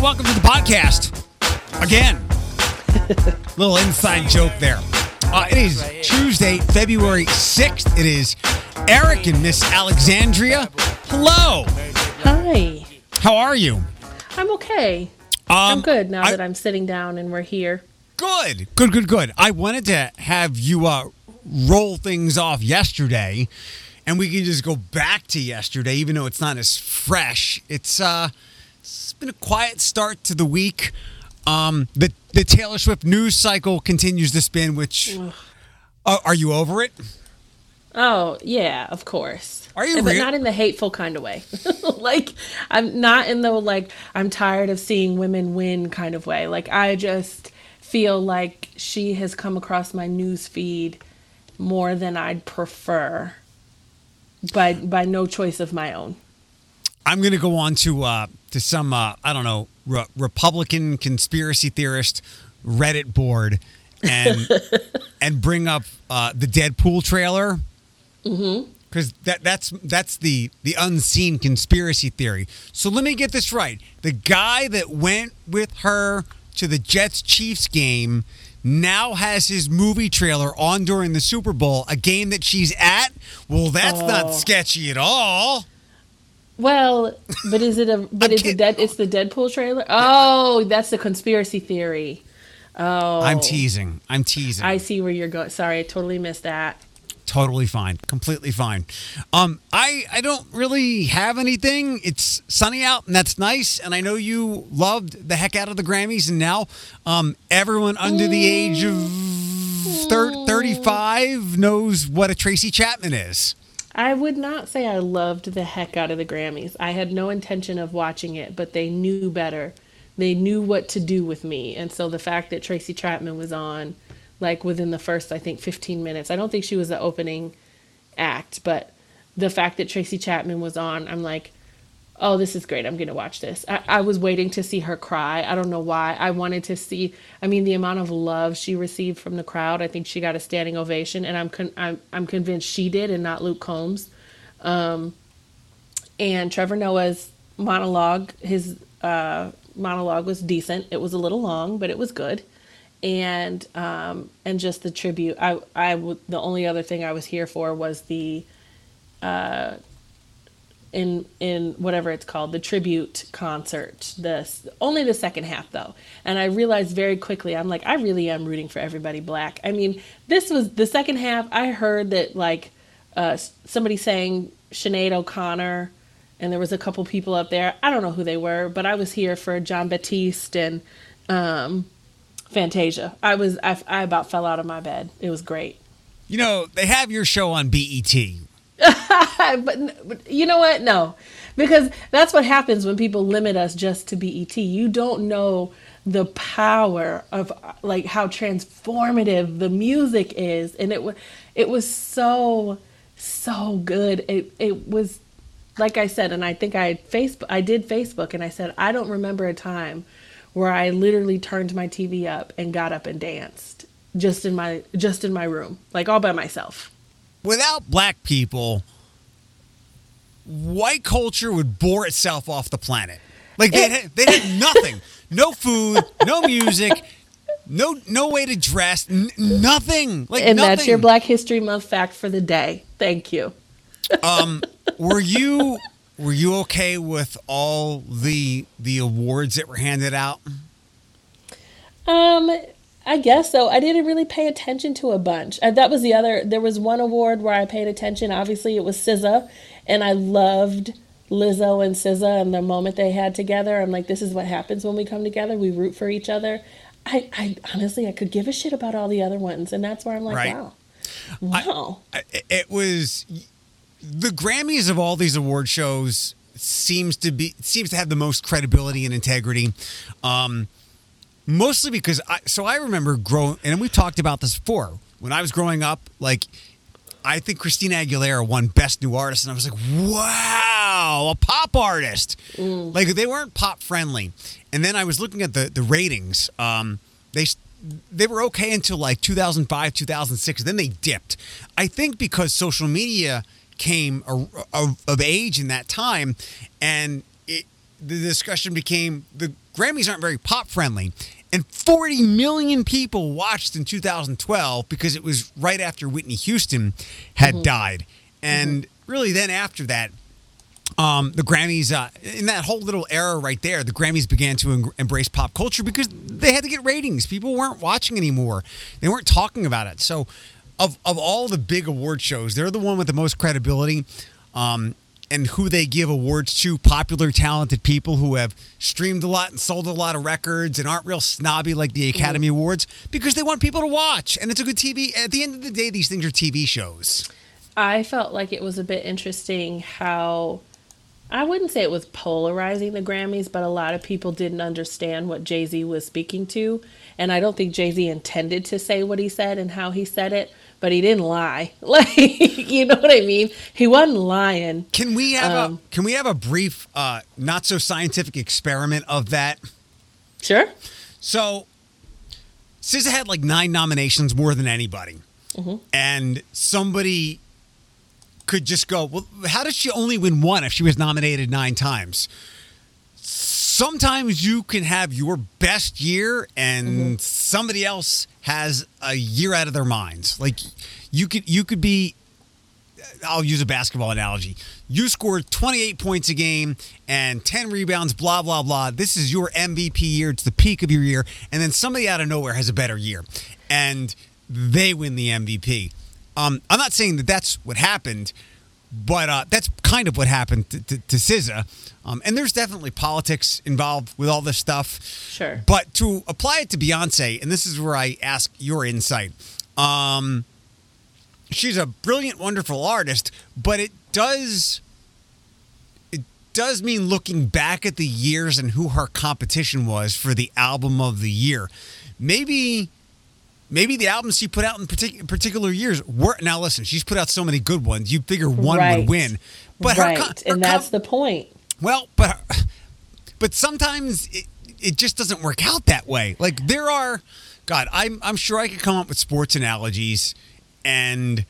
and welcome to the podcast. Again, little inside joke there. Uh, it is Tuesday, February 6th. It is Eric and Miss Alexandria. Hello. Hi. How are you? I'm okay. Um, I'm good now I- that I'm sitting down and we're here. Good, good, good, good. I wanted to have you uh, roll things off yesterday, and we can just go back to yesterday, even though it's not as fresh. It's uh, it's been a quiet start to the week. Um, the the Taylor Swift news cycle continues to spin. Which uh, are you over it? Oh, yeah, of course. Are you But real- not in the hateful kind of way. like I'm not in the like I'm tired of seeing women win kind of way. Like I just feel like she has come across my news feed more than I'd prefer by by no choice of my own. I'm going to go on to uh, to some uh, I don't know re- Republican conspiracy theorist Reddit board and and bring up uh, the Deadpool trailer because that that's that's the the unseen conspiracy theory. So let me get this right: the guy that went with her to the Jets Chiefs game now has his movie trailer on during the Super Bowl, a game that she's at. Well, that's not Oh. sketchy at all. Well, but is it a but is it dead it's the Deadpool trailer? Oh, that's the conspiracy theory. Oh. I'm teasing. I'm teasing. I see where you're going. Sorry, I totally missed that. totally fine. Completely fine. Um, I I don't really have anything. It's sunny out and that's nice. And I know you loved the heck out of the Grammys. And now, um, everyone under the age of thir- 35 knows what a Tracy Chapman is. I would not say I loved the heck out of the Grammys. I had no intention of watching it, but they knew better. They knew what to do with me. And so the fact that Tracy Chapman was on, like within the first, I think, 15 minutes, I don't think she was the opening act, but the fact that Tracy Chapman was on, I'm like, oh, this is great. I'm going to watch this. I, I was waiting to see her cry. I don't know why. I wanted to see, I mean, the amount of love she received from the crowd. I think she got a standing ovation, and I'm, con- I'm, I'm convinced she did and not Luke Combs. Um, and Trevor Noah's monologue, his uh, monologue was decent. It was a little long, but it was good. And um, and just the tribute. I I w- the only other thing I was here for was the in in whatever it's called the tribute concert this only the second half though. And i realized very quickly i'm like i really am rooting for everybody black. I mean this was the second half i heard that like uh somebody saying Sinead o'connor and there was a couple people up there. I don't know who they were but i was here for Jon Batiste and um fantasia. I was i, I about fell out of my bed. It was great. You know, they have your show on BET. but, but you know what? No, because that's what happens when people limit us just to BET. You don't know the power of uh, like how transformative the music is, and it was it was so so good. It it was like I said, and I think I Facebook I did Facebook, and I said I don't remember a time where I literally turned my TV up and got up and danced just in my just in my room, like all by myself. Without black people, white culture would bore itself off the planet. Like they had, they had nothing, no food, no music, no no way to dress, n- nothing. Like And nothing. that's your Black History Month fact for the day. Thank you. Um, were you were you okay with all the the awards that were handed out? Um, I guess so. I didn't really pay attention to a bunch. Uh, that was the other. There was one award where I paid attention. Obviously, it was SZA, and I loved Lizzo and SZA and the moment they had together. I'm like, this is what happens when we come together. We root for each other. I, I honestly, I could give a shit about all the other ones, and that's where I'm like, Right. wow, wow. I- It was the Grammys of all these award shows seems to be seems to have the most credibility and integrity. Um, mostly because I so I remember growing and we've talked about this before. When I was growing up, like I think Christina Aguilera won Best New Artist, and I was like, "Wow, a pop artist!" Like they weren't pop friendly. And then I was looking at the the ratings. Um, they they were okay until like 2005, 2006. Then they dipped. I think because social media came a, a, of age in that time, and the discussion became the Grammys aren't very pop friendly. And 40 million people watched in 2012 because it was right after Whitney Houston had Mm-hmm. died. And really, then after that, um, the Grammys, uh, in that whole little era right there, the Grammys began to en- embrace pop culture because they had to get ratings. People weren't watching anymore, they weren't talking about it. So, of, of all the big award shows, they're the one with the most credibility. Um, and who they give awards to popular, talented people who have streamed a lot and sold a lot of records and aren't real snobby like the mm-hmm. Academy Awards because they want people to watch. And it's a good TV. At the end of the day, these things are TV shows. I felt like it was a bit interesting how I wouldn't say it was polarizing the Grammys, but a lot of people didn't understand what Jay Z was speaking to. And I don't think Jay Z intended to say what he said and how he said it, but he didn't lie. Like, you know what I mean? He wasn't lying. Can we have Um, a can we have a brief, uh, not so scientific experiment of that? Sure. So, SZA had like nine nominations more than anybody, and somebody could just go, "Well, how did she only win one if she was nominated nine times?" Sometimes you can have your best year, and somebody else has a year out of their minds. Like you could you could be I'll use a basketball analogy. You scored 28 points a game and 10 rebounds, blah, blah, blah. This is your MVP year. It's the peak of your year. And then somebody out of nowhere has a better year and they win the MVP. Um, I'm not saying that that's what happened, but uh, that's kind of what happened to, to, to SZA. Um, and there's definitely politics involved with all this stuff. Sure. But to apply it to Beyonce, and this is where I ask your insight. Um, she's a brilliant, wonderful artist, but it does it does mean looking back at the years and who her competition was for the album of the year. Maybe maybe the albums she put out in partic- particular years were now listen, she's put out so many good ones. You figure one Right. would win. But right. her, her and that's the point. well, but but sometimes it, it just doesn't work out that way. Like there are, God, I'm I'm sure I could come up with sports analogies, and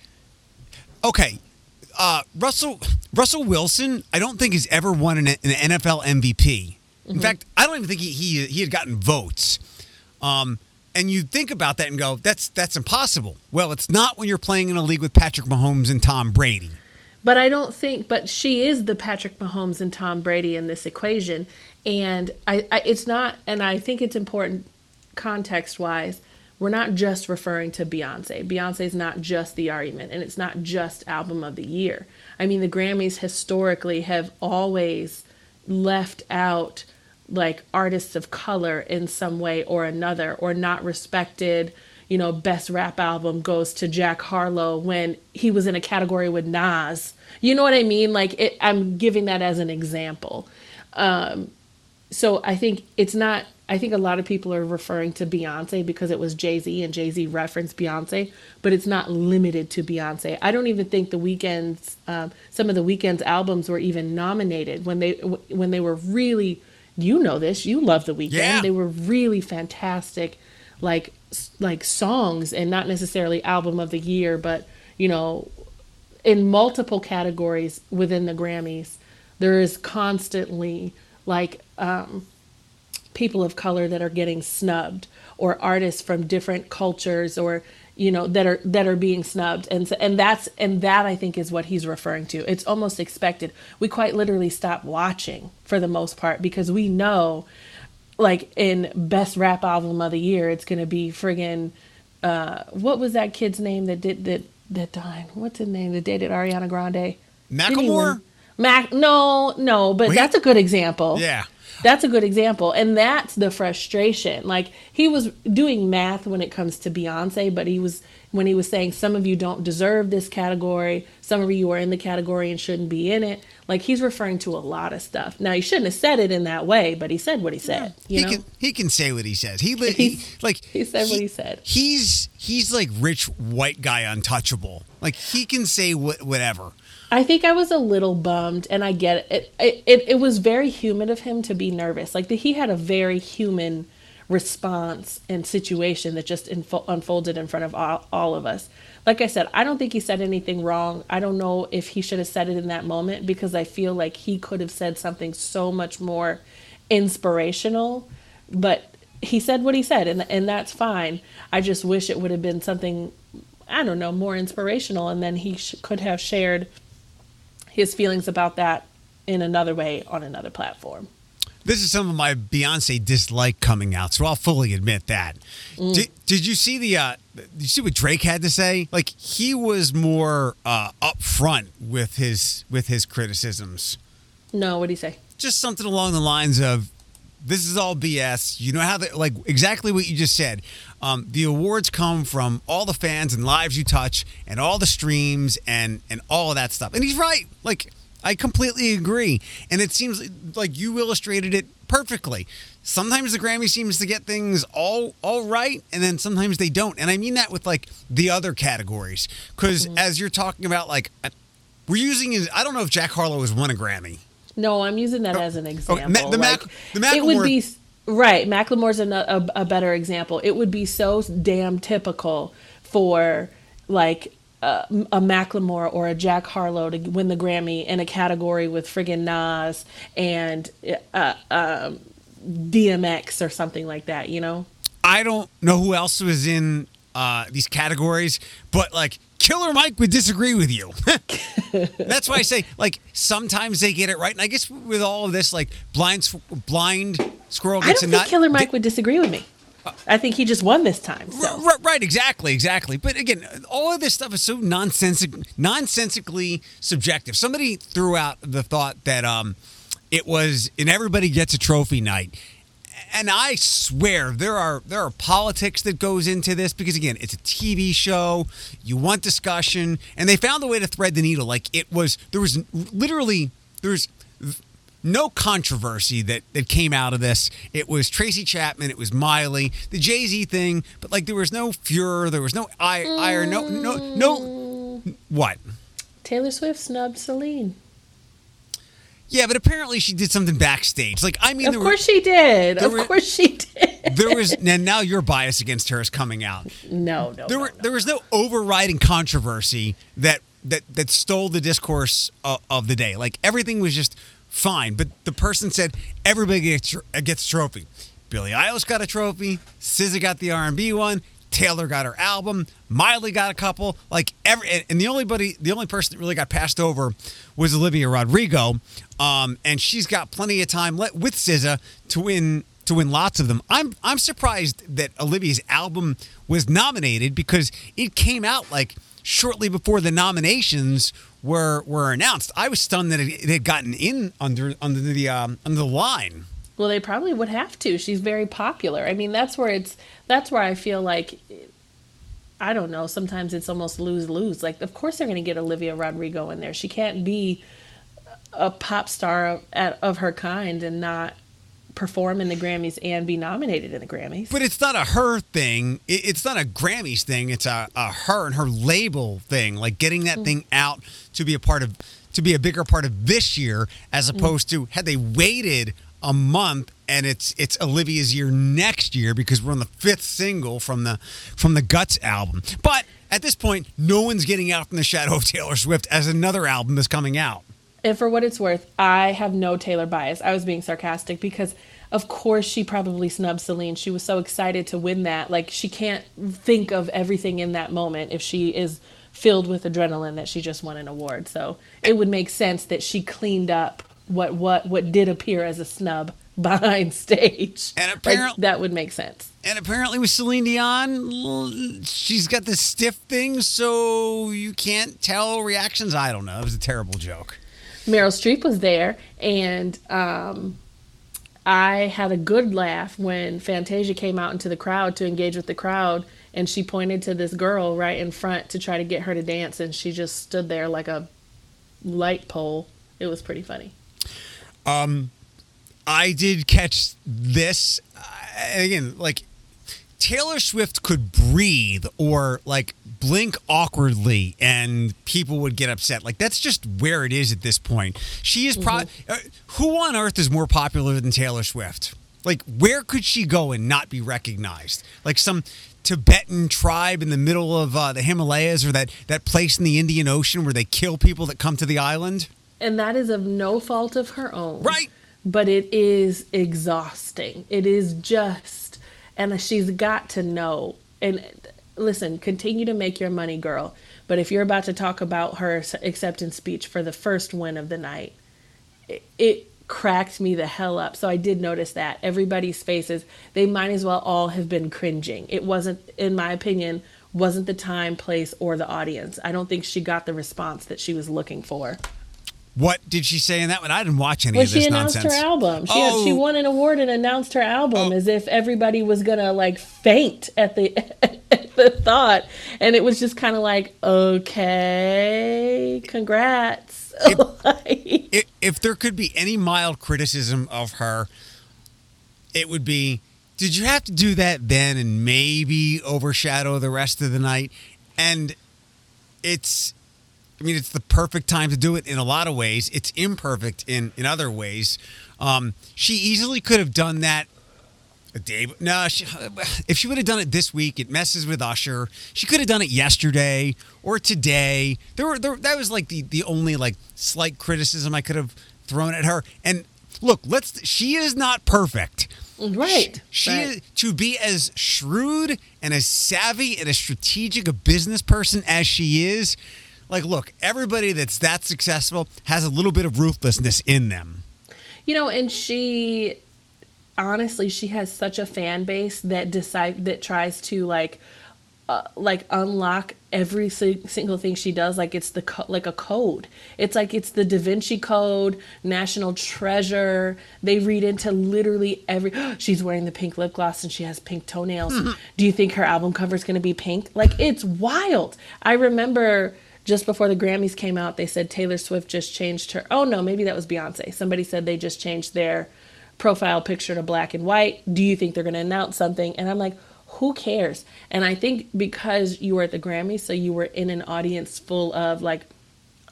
okay, uh, Russell Russell Wilson, I don't think has ever won an, an NFL MVP. In fact, I don't even think he he, he had gotten votes. Um, and you think about that and go, that's that's impossible. Well, it's not when you're playing in a league with Patrick Mahomes and Tom Brady. But I don't think, but she is the Patrick Mahomes and Tom Brady in this equation. And I, I it's not, and I think it's important context wise. We're not just referring to Beyonce. Beyonce is not just the argument, and it's not just album of the year. I mean, the Grammys historically have always left out like artists of color in some way or another, or not respected you know, best rap album goes to Jack Harlow when he was in a category with Nas. You know what I mean? Like, it, I'm giving that as an example. Um, so I think it's not. I think a lot of people are referring to Beyonce because it was Jay Z and Jay Z referenced Beyonce, but it's not limited to Beyonce. I don't even think the Weeknd's, um, some of the Weeknd's albums were even nominated when they when they were really. You know this. You love the Weeknd. Yeah. They were really fantastic, like like songs and not necessarily album of the year, but you know in multiple categories within the Grammys, there is constantly like um, people of color that are getting snubbed, or artists from different cultures, or you know that are that are being snubbed, and so, and that's and that I think is what he's referring to. It's almost expected. We quite literally stop watching for the most part because we know, like in best rap album of the year, it's gonna be friggin' uh, what was that kid's name that did that that died? What's his name that dated Ariana Grande? Macklemore? Mac? No, no, but he- that's a good example. Yeah. That's a good example. And that's the frustration. Like he was doing math when it comes to Beyonce, but he was when he was saying some of you don't deserve this category, some of you are in the category and shouldn't be in it. Like he's referring to a lot of stuff. Now he shouldn't have said it in that way, but he said what he said. You he know? can he can say what he says. He, li- he like he said what he said. He's he's like rich white guy untouchable. Like he can say what whatever. I think I was a little bummed, and I get it. It, it, it was very human of him to be nervous. Like, he had a very human response and situation that just unfolded in front of all, all of us. like I said, I don't think he said anything wrong. I don't know if he should have said it in that moment because I feel like he could have said something so much more inspirational, but he said what he said and and that's fine. I just wish it would have been something I don't know, more inspirational and then he sh- could have shared his feelings about that in another way on another platform. This is some of my Beyonce dislike coming out, so I'll fully admit that. Mm. Did, did you see the? Uh, did you see what Drake had to say? Like he was more uh, upfront with his with his criticisms. No, what do you say? Just something along the lines of, "This is all BS." You know how the like exactly what you just said. Um, the awards come from all the fans and lives you touch, and all the streams and and all of that stuff. And he's right. Like I completely agree. And it seems like you illustrated it perfectly. Sometimes the Grammy seems to get things all all right, and then sometimes they don't. And I mean that with like the other categories, because as you're talking about, like we're using, I don't know if Jack Harlow has won a Grammy. No, I'm using that as an example. Ma- the Mac- Like, the it would be right. Macklemore's a, a, a better example. It would be so damn typical for like a, a Macklemore or a Jack Harlow to win the Grammy in a category with friggin' Nas and uh, um, DMX or something like that. You know. I don't know who else was in uh, these categories, but like Killer Mike would disagree with you. That's why I say like sometimes they get it right, and I guess with all of this, like blind blind squirrel I gets don't a think nut. Killer Mike would disagree with me. I think he just won this time. So. Right, right, exactly, exactly. But again, all of this stuff is so nonsensic, nonsensically subjective. Somebody threw out the thought that um, it was an everybody gets a trophy night, and I swear there are there are politics that goes into this because again, it's a TV show. You want discussion, and they found a way to thread the needle. Like it was there was literally there's no controversy that, that came out of this. It was Tracy Chapman, it was Miley, the Jay Z thing, but like there was no furor, there was no ire, ire no, no, no. Mm. What? Taylor Swift snubbed Celine. Yeah, but apparently she did something backstage. Like I mean, Of course she did. Of were- course she did. there was, and now your bias against her is coming out. No, no. There no, were, no. there was no overriding controversy that that that stole the discourse of, of the day. Like everything was just fine, but the person said everybody gets gets a trophy. Billie Eilish got a trophy. SZA got the R and B one. Taylor got her album. Miley got a couple. Like every, and- the only buddy, the only person that really got passed over was Olivia Rodrigo, um, and she's got plenty of time le- with SZA to win to win lots of them. I'm I'm surprised that Olivia's album was nominated because it came out like shortly before the nominations were were announced. I was stunned that it, it had gotten in under under the um, under the line. Well, they probably would have to. She's very popular. I mean, that's where it's that's where I feel like I don't know, sometimes it's almost lose-lose. Like of course they're going to get Olivia Rodrigo in there. She can't be a pop star at, of her kind and not perform in the Grammys and be nominated in the Grammys. But it's not a her thing. It- It's not a Grammys thing. It's a, a her and her label thing. Like getting that mm. thing out to be a part of, to be a bigger part of this year, as mm. opposed to had they waited a month and it's it's Olivia's year next year because we're on the fifth single from the from the Guts album. But at this point, no one's getting out from the shadow of Taylor Swift as another album is coming out. And for what it's worth, I have no Taylor bias. I was being sarcastic because, of course, she probably snubbed Celine. She was so excited to win that. Like, she can't think of everything in that moment if she is filled with adrenaline that she just won an award. So it would make sense that she cleaned up what what what did appear as a snub behind stage. And Like, that would make sense. And apparently with Celine Dion, she's got this stiff thing, so you can't tell reactions. I don't know. It was a terrible joke. Meryl Streep was there, and um, I had a good laugh when Fantasia came out into the crowd to engage with the crowd, and she pointed to this girl right in front to try to get her to dance, and she just stood there like a light pole. It was pretty funny. I did catch this. Uh, and again, like Taylor Swift could breathe or like blink awkwardly and people would get upset. Like that's just where it is at this point. She is pro- uh, who on earth is more popular than Taylor Swift? Like, where could she go and not be recognized? Like some Tibetan tribe in the middle of uh, the Himalayas or that, that place in the Indian Ocean where they kill people that come to the island? And that is of no fault of her own. Right. But it is exhausting. It is just, and she's got to know. And listen, continue to make your money, girl. But if you're about to talk about her acceptance speech for the first win of the night, it, it cracked me the hell up. So I did notice that everybody's faces, they might as well all have been cringing. It wasn't, in my opinion, wasn't the time, place, or the audience. I don't think she got the response that she was looking for. What did she say in that one? I didn't watch any well, of this nonsense. she announced her album. She, oh. had, she oh. won an award and announced her album Oh. as if everybody was gonna like faint at the at the thought, and it was just kind of like, okay, congrats. Like- if, if there could be any mild criticism of her, it would be did you have to do that then and maybe overshadow the rest of the night? And it's, I mean, it's the perfect time to do it in a lot of ways. It's imperfect in, in other ways. Um, she easily could have done that a day. No, she, if she would have done it this week, it messes with Usher. She could have done it yesterday or today. There were there, that was like the the only like slight criticism I could have thrown at her. And look, let's. She is not perfect. right. She right. is to be as shrewd and as savvy and as strategic a business person as she is. Like, look, everybody that's that successful has a little bit of ruthlessness in them. You know, and she honestly, she has such a fan base that decide that tries to like uh, like unlock every si- single thing she does. Like it's the co- like a code. It's like it's the da vinci code national treasure. They read into literally every she's wearing the pink lip gloss and she has pink toenails. Do you think her album cover is going to be pink? Like it's wild. I remember just before the grammys came out they said taylor swift just changed her oh no maybe that was beyonce somebody said they just changed their profile picture to black and white. Do you think they're going to announce something? And I'm like, who cares? And I think because you were at the Grammys, so you were in an audience full of like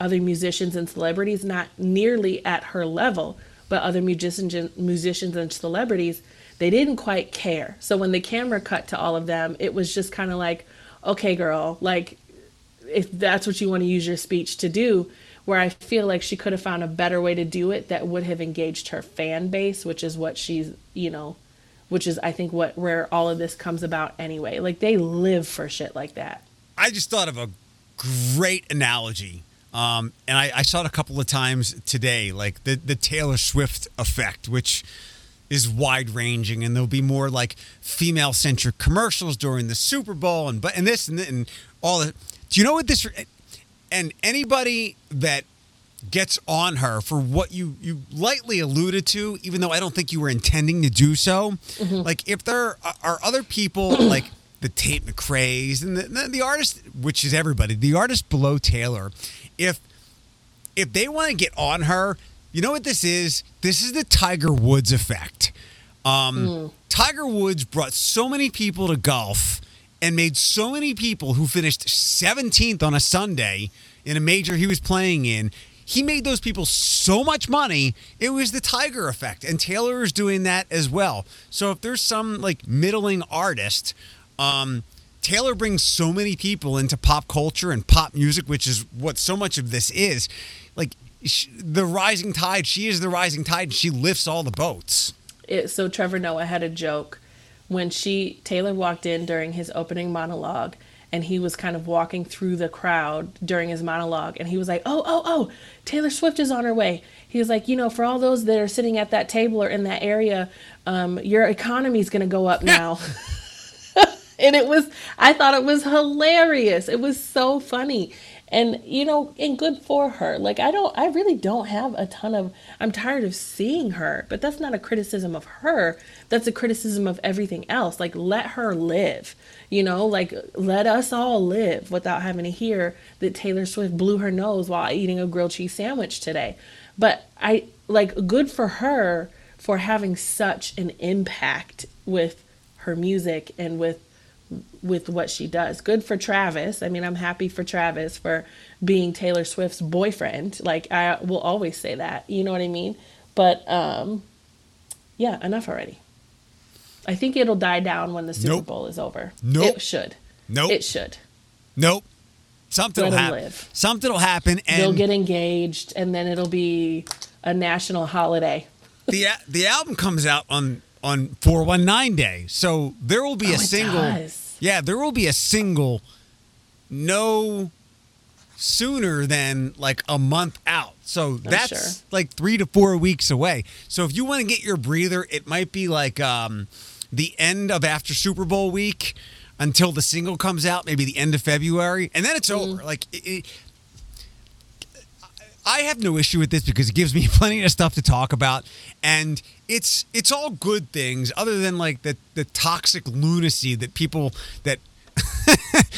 other musicians and celebrities, not nearly at her level, but other musicians, musicians and celebrities, they didn't quite care. So when the camera cut to all of them, it was just kind of like, okay, girl, like if that's what you want to use your speech to do, where I feel like she could have found a better way to do it that would have engaged her fan base, which is what she's, you know, which is I think what where all of this comes about anyway. Like they live for shit like that. I just thought of a great analogy. Um, and I, I saw it a couple of times today, like the, the Taylor Swift effect, which is wide ranging, and there'll be more like female centric commercials during the Super Bowl, and but and this and, and all that. Do you know what this? And anybody that gets on her for what you you lightly alluded to, even though I don't think you were intending to do so. Mm-hmm. Like if there are, are other people like the Tate McRae's and the, the, the artist, which is everybody, the artist below Taylor, if if they want to get on her, you know what this is? This is the Tiger Woods effect. Um, Tiger Woods brought so many people to golf and made so many people who finished 17th on a Sunday in a major he was playing in. He made those people so much money. It was the Tiger effect. And Taylor is doing that as well. So if there's some like middling artist, um, Taylor brings so many people into pop culture and pop music, which is what so much of this is. Like sh- the rising tide, she is the rising tide, and she lifts all the boats. It, so Trevor Noah had a joke when she Taylor walked in during his opening monologue and he was kind of walking through the crowd during his monologue and he was like, "Oh, oh, oh, Taylor Swift is on her way." He was like, "You know, for all those that are sitting at that table or in that area, um, your is going to go up now." and it was I thought it was hilarious. It was so funny. And you know, and good for her. Like I don't I really don't have a ton of I'm tired of seeing her, but that's not a criticism of her. That's a criticism of everything else. Like let her live. You know, like let us all live without having to hear that Taylor Swift blew her nose while eating a grilled cheese sandwich today. But I like good for her for having such an impact with her music and with with what she does. Good for Travis. I mean, I'm happy for Travis for being Taylor Swift's boyfriend. Like I will always say that. You know what I mean? But um yeah, enough already. I think it'll die down when the Super Nope. Bowl is over. Nope. It should. Nope. It should. Nope. Something Let will happen. live. Something will happen, and They'll get engaged, and then it'll be a national holiday. the the album comes out on on 419 day. So there will be Oh, a single. does. Yeah, there will be a single no sooner than like a month out. So that's sure. like 3 to 4 weeks away. So if you want to get your breather, it might be like um the end of after Super Bowl week until the single comes out, maybe the end of February, and then it's Mm. over. Like it, it, I have no issue with this because it gives me plenty of stuff to talk about, and it's it's all good things other than like the the toxic lunacy that people that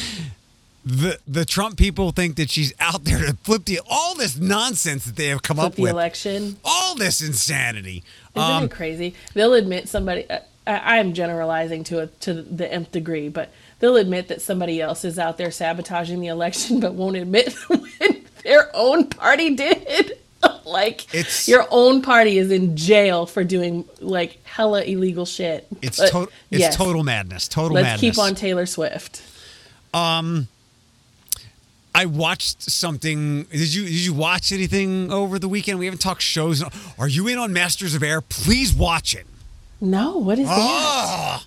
the the Trump people think that she's out there to flip the all this nonsense that they have come Flip up the with, election. all this insanity. Isn't Um, it crazy? They'll admit somebody. I, I'm generalizing to a, to the nth degree, but they'll admit that somebody else is out there sabotaging the election, but won't admit their own party did. like It's- your own party is in jail for doing like hella illegal shit. it's But, total it's yes, total madness. Total Let's madness. keep on Taylor Swift. Um I watched something. Did you did you watch anything over the weekend? We haven't talked shows. Are you in on Masters of Air? Please watch it. No, what is that?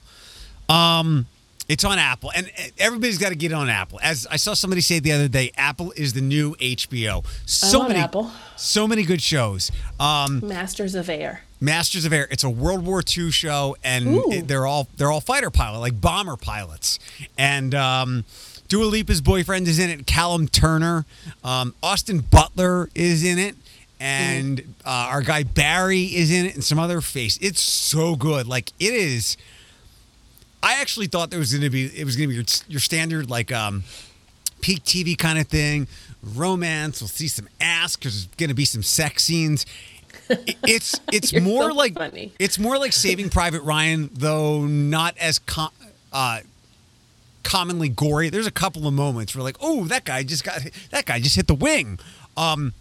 It's on Apple, and everybody's got to get on Apple. As I saw somebody say the other day, Apple is the new HBO. So many, Apple. so many good shows. Um, Masters of Air. Masters of Air. It's a World War II show, and it- they're all they're all fighter pilot, like bomber pilots. And um, Dua Lipa's boyfriend is in it. Callum Turner, um, Austin Butler is in it, and uh, our guy Barry is in it, and some other face. It's so good. Like it is. I actually thought there was going to be it was going to be your, your standard like um, peak TV kind of thing, romance. We'll see some ass because there's going to be some sex scenes. I- It's it's more so like funny. it's more like Saving Private Ryan, though not as com- uh, commonly gory. There's a couple of moments where like, oh, that guy just got that guy just hit the wing. Um,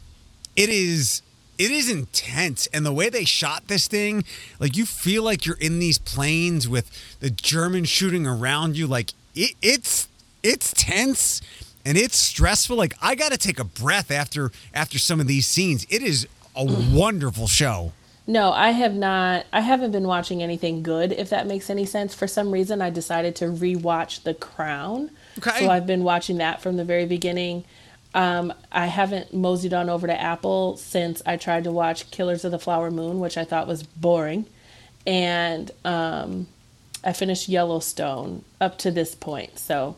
it is it is intense and the way they shot this thing like you feel like you're in these planes with the germans shooting around you like it, it's it's tense and it's stressful like i gotta take a breath after after some of these scenes it is a mm. wonderful show No, I have not. I haven't been watching anything good, if that makes any sense. For some reason, I decided to rewatch The Crown. Okay. So I've been watching that from the very beginning. Um, I haven't moseyed on over to Apple since I tried to watch Killers of the Flower Moon, which I thought was boring. And um, I finished Yellowstone up to this point. So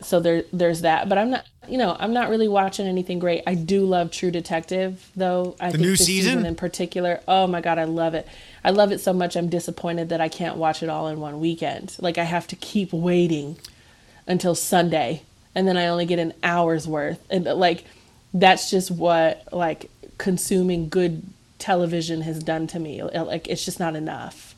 so there there's that but i'm not you know i'm not really watching anything great i do love true detective though i The think new this season? in particular oh my god i love it i love it so much i'm disappointed that i can't watch it all in one weekend like i have to keep waiting until sunday and then i only get an hour's worth and like that's just what like consuming good television has done to me like it's just not enough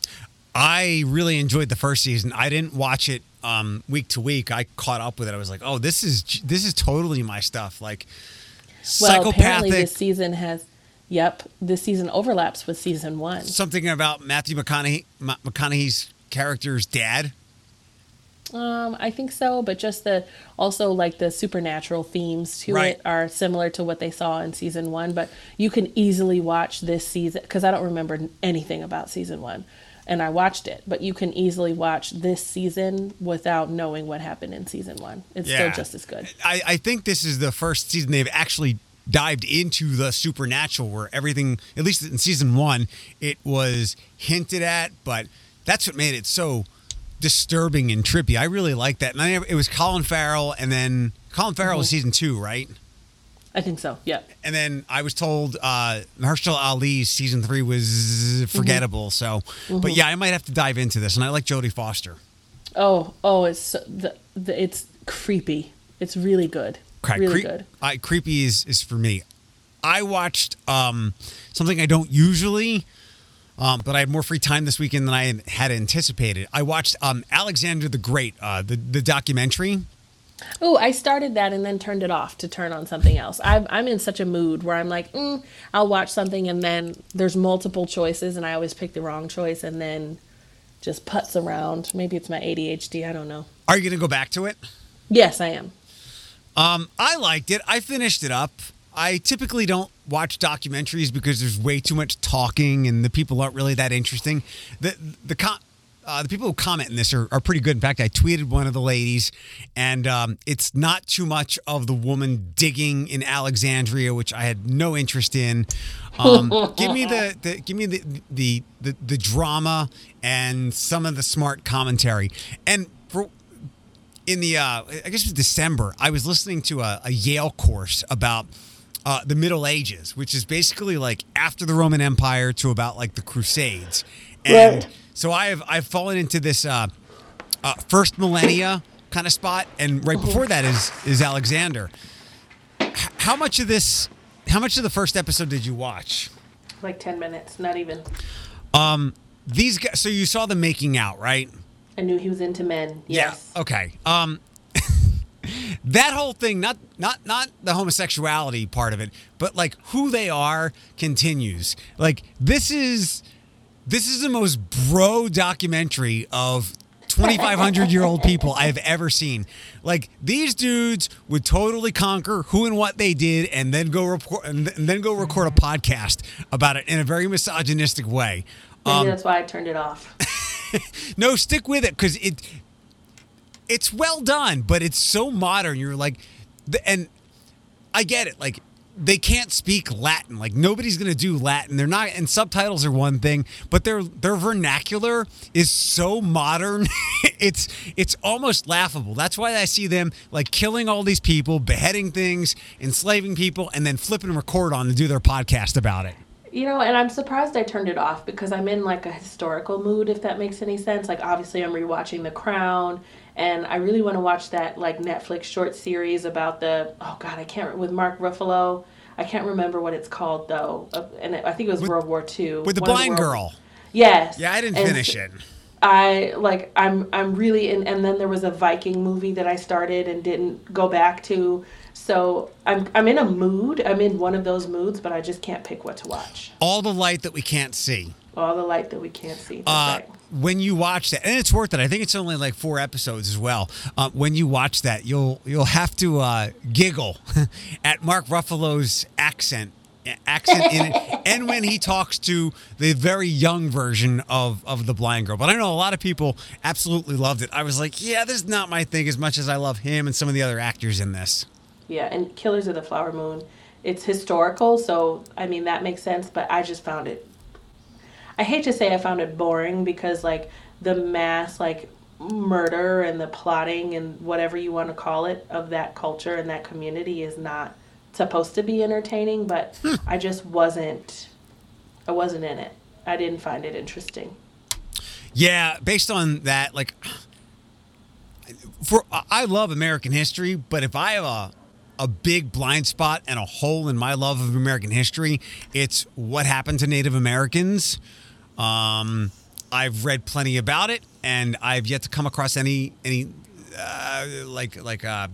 I really enjoyed the first season. I didn't watch it um, week to week. I caught up with it. I was like, oh, this is this is totally my stuff. Like well apparently this season has yep this season overlaps with season one something about Matthew McConaughey McConaughey's character's dad. Um, I think so, but just the also like the supernatural themes to Right. it are similar to what they saw in season one. But you can easily watch this season because I don't remember anything about season one, and I watched it. But you can easily watch this season without knowing what happened in season one. It's still just as good. I, I think this is the first season they've actually dived into the supernatural where everything at least in season one it was hinted at but that's what made it so disturbing and trippy i really like that and I, it was colin farrell and then colin farrell was Mm-hmm. season two right I think so. Yep. and then I was told uh, Mahershala Ali's season three was forgettable. So, but yeah, I might have to dive into this. And I like Jodie Foster. Oh, oh, it's the, the it's creepy. It's really good. Okay, really creep- good. I, creepy is is for me. I watched um, something I don't usually, um, but I had more free time this weekend than I had- anticipated. I watched um, Alexander the Great, uh, the the documentary. Oh, I started that and then turned it off to turn on something else. I'm I'm in such a mood where I'm like, mm, I'll watch something and then there's multiple choices and I always pick the wrong choice and then just puts around. Maybe it's my ADHD. I don't know. Are you going to go back to it? Yes, I am. Um, I liked it. I finished it up. I typically don't watch documentaries because there's way too much talking and the people aren't really that interesting. The the com- uh, the people who comment in this are, are pretty good. In fact, I tweeted one of the ladies, and um, it's not too much of the woman digging in Alexandria, which I had no interest in. Um, give me the, the give me the, the the the drama and some of the smart commentary. And for in the uh, I guess it was December, I was listening to a, a Yale course about uh, the Middle Ages, which is basically like after the Roman Empire to about like the Crusades, and Right. so I have I've fallen into this uh, uh, first millennia kind of spot, and right before that is is Alexander. H- how much of this? How much of the first episode did you watch? Like 10 minutes, not even. Um, these guys. So you saw them making out, right? I knew he was into men. Yes. Yeah. Okay. Um, that whole thing, not not not the homosexuality part of it, but like who they are continues. Like this is this is the most bro documentary of 2500 year old people I've ever seen. Like these dudes would totally conquer who and what they did and then go report and th- and then go record a podcast about it in a very misogynistic way. Maybe Um, that's why I turned it off. no, stick with it because it it's well done, but it's so modern. You're like, and I get it. Like they can't speak Latin. Like nobody's gonna do Latin. They're not, and subtitles are one thing, but their their vernacular is so modern. it's it's almost laughable. That's why I see them like killing all these people, beheading things, enslaving people, and then flipping record on to do their podcast about it. You know, and I'm surprised I turned it off because I'm in like a historical mood, if that makes any sense. Like, obviously, I'm rewatching The Crown, and I really want to watch that like Netflix short series about the oh god, I can't with Mark Ruffalo. I can't remember what it's called though, uh, and I think it was World War II. With the blind girl. Yes. Yeah, I didn't And finish it. I like I'm I'm really in and then there was a Viking movie that I started and didn't go back to. So I'm I'm in a mood. I'm in one of those moods, but I just can't pick what to watch. All the light that we can't see. All the light that we can't see. Uh, right. When you watch that, and it's worth it. I think it's only like four episodes as well. Uh, when you watch that, you'll you'll have to uh, giggle at Mark Ruffalo's accent accent in it, and when he talks to the very young version of of the blind girl. But I know a lot of people absolutely loved it. I was like, yeah, this is not my thing as much as I love him and some of the other actors in this. Yeah, and Killers of the Flower Moon. It's historical, so I mean that makes sense, but I just found it I hate to say I found it boring because like the mass like murder and the plotting and whatever you want to call it of that culture and that community is not supposed to be entertaining, but hmm. I just wasn't I wasn't in it. I didn't find it interesting. Yeah, based on that, like for I love American history, but if I have a a big blind spot and a hole in my love of American history, it's what happened to Native Americans. Um, I've read plenty about it, and I've yet to come across any any uh, like like a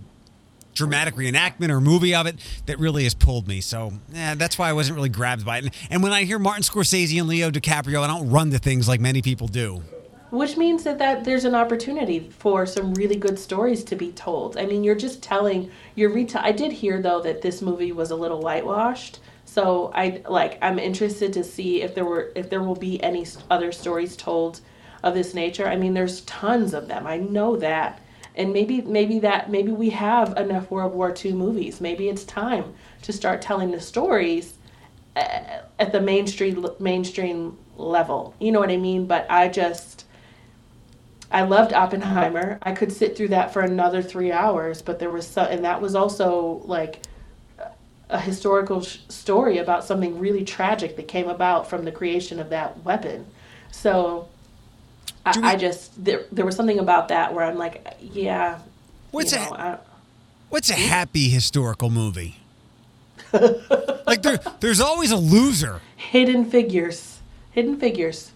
dramatic reenactment or movie of it that really has pulled me. So yeah, that's why I wasn't really grabbed by it. And, and when I hear Martin Scorsese and Leo DiCaprio, I don't run to things like many people do. Which means that, that there's an opportunity for some really good stories to be told. I mean, you're just telling, you're reta- I did hear though that this movie was a little whitewashed. So I like I'm interested to see if there were if there will be any other stories told of this nature. I mean, there's tons of them. I know that. And maybe maybe that maybe we have enough World War II movies. Maybe it's time to start telling the stories uh, at the mainstream mainstream level. You know what I mean? But I just I loved Oppenheimer. I could sit through that for another three hours, but there was so, and that was also like a historical sh- story about something really tragic that came about from the creation of that weapon. So Do we- I, I just there there was something about that where I'm like, yeah. What's you a- know, I, What's a hmm? happy historical movie? like there, there's always a loser. hidden figures, hidden figures.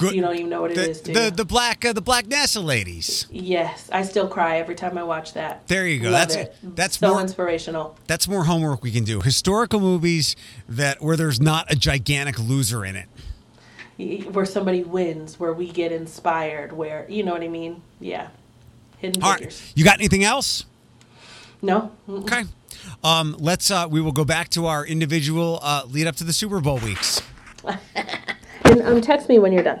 Good. You don't even know what it the, is, do the you? the black uh, the black NASA ladies. Yes, I still cry every time I watch that. There you go. Love That's- it. that's so more- inspirational. That's more homework we can do. Historical movies that where there's not a gigantic loser in it. where somebody wins, where we get inspired, where you know what I mean? Yeah, hidden All figures. right. You got anything else? No, Mm-mm. Okay. Um, let's. Uh, we will go back to our individual uh, lead up to the Super Bowl weeks. and um, text me when you're done.